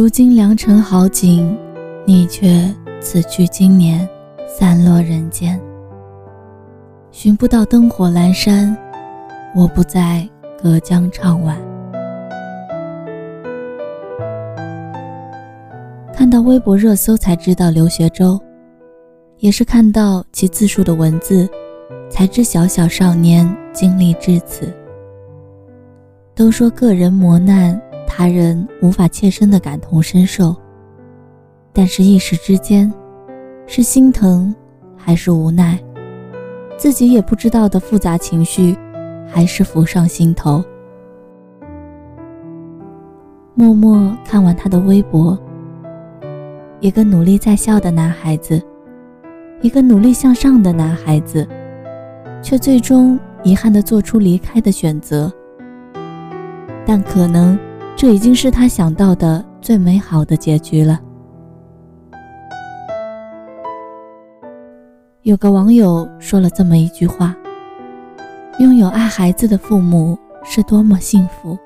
如今良辰好景，你却此去经年，散落人间。寻不到灯火阑珊，我不在隔江唱晚。看到微博热搜才知道刘学周，也是看到其自述的文字，才知小小少年经历至此。都说个人磨难，他人无法切身的感同身受。但是，一时之间，是心疼，还是无奈，自己也不知道的复杂情绪，还是浮上心头。默默看完他的微博，一个努力在校的男孩子，一个努力向上的男孩子，却最终遗憾的做出离开的选择。但可能，这已经是他想到的最美好的结局了。有个网友说了这么一句话：“拥有爱孩子的父母是多么幸福。”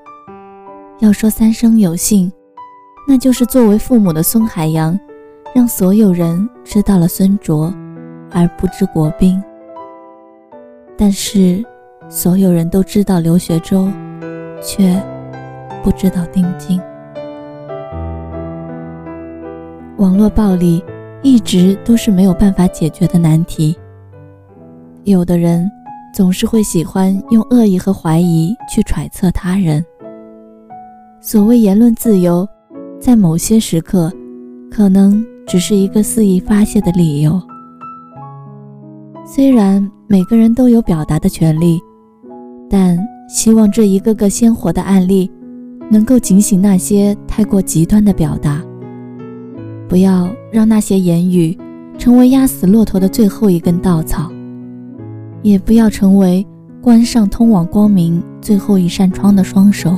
要说三生有幸，那就是作为父母的孙海洋，让所有人知道了孙卓，而不知国兵。但是，所有人都知道刘学周，却。不知道定金。网络暴力一直都是没有办法解决的难题。有的人总是会喜欢用恶意和怀疑去揣测他人。所谓言论自由，在某些时刻，可能只是一个肆意发泄的理由。虽然每个人都有表达的权利，但希望这一个个鲜活的案例。能够警醒那些太过极端的表达，不要让那些言语成为压死骆驼的最后一根稻草，也不要成为关上通往光明最后一扇窗的双手。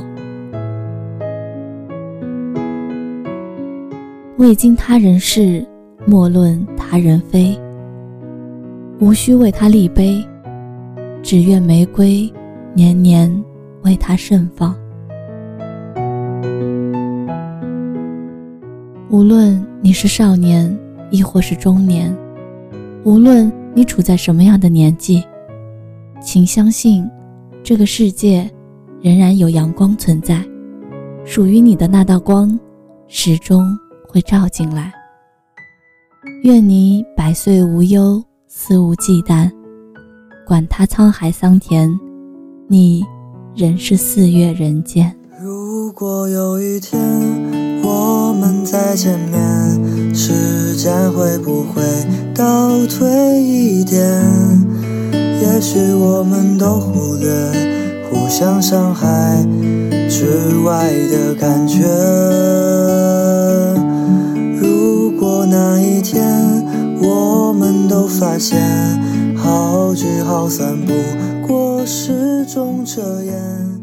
未经他人事，莫论他人非。无需为他立碑，只愿玫瑰年年为他盛放。无论你是少年，亦或是中年，无论你处在什么样的年纪，请相信，这个世界仍然有阳光存在，属于你的那道光，始终会照进来。愿你百岁无忧，肆无忌惮，管他沧海桑田，你仍是四月人间。如果有一天。我们再见面，时间会不会倒退一点？也许我们都忽略互相伤害之外的感觉。如果那一天我们都发现好聚好散不过是种遮掩。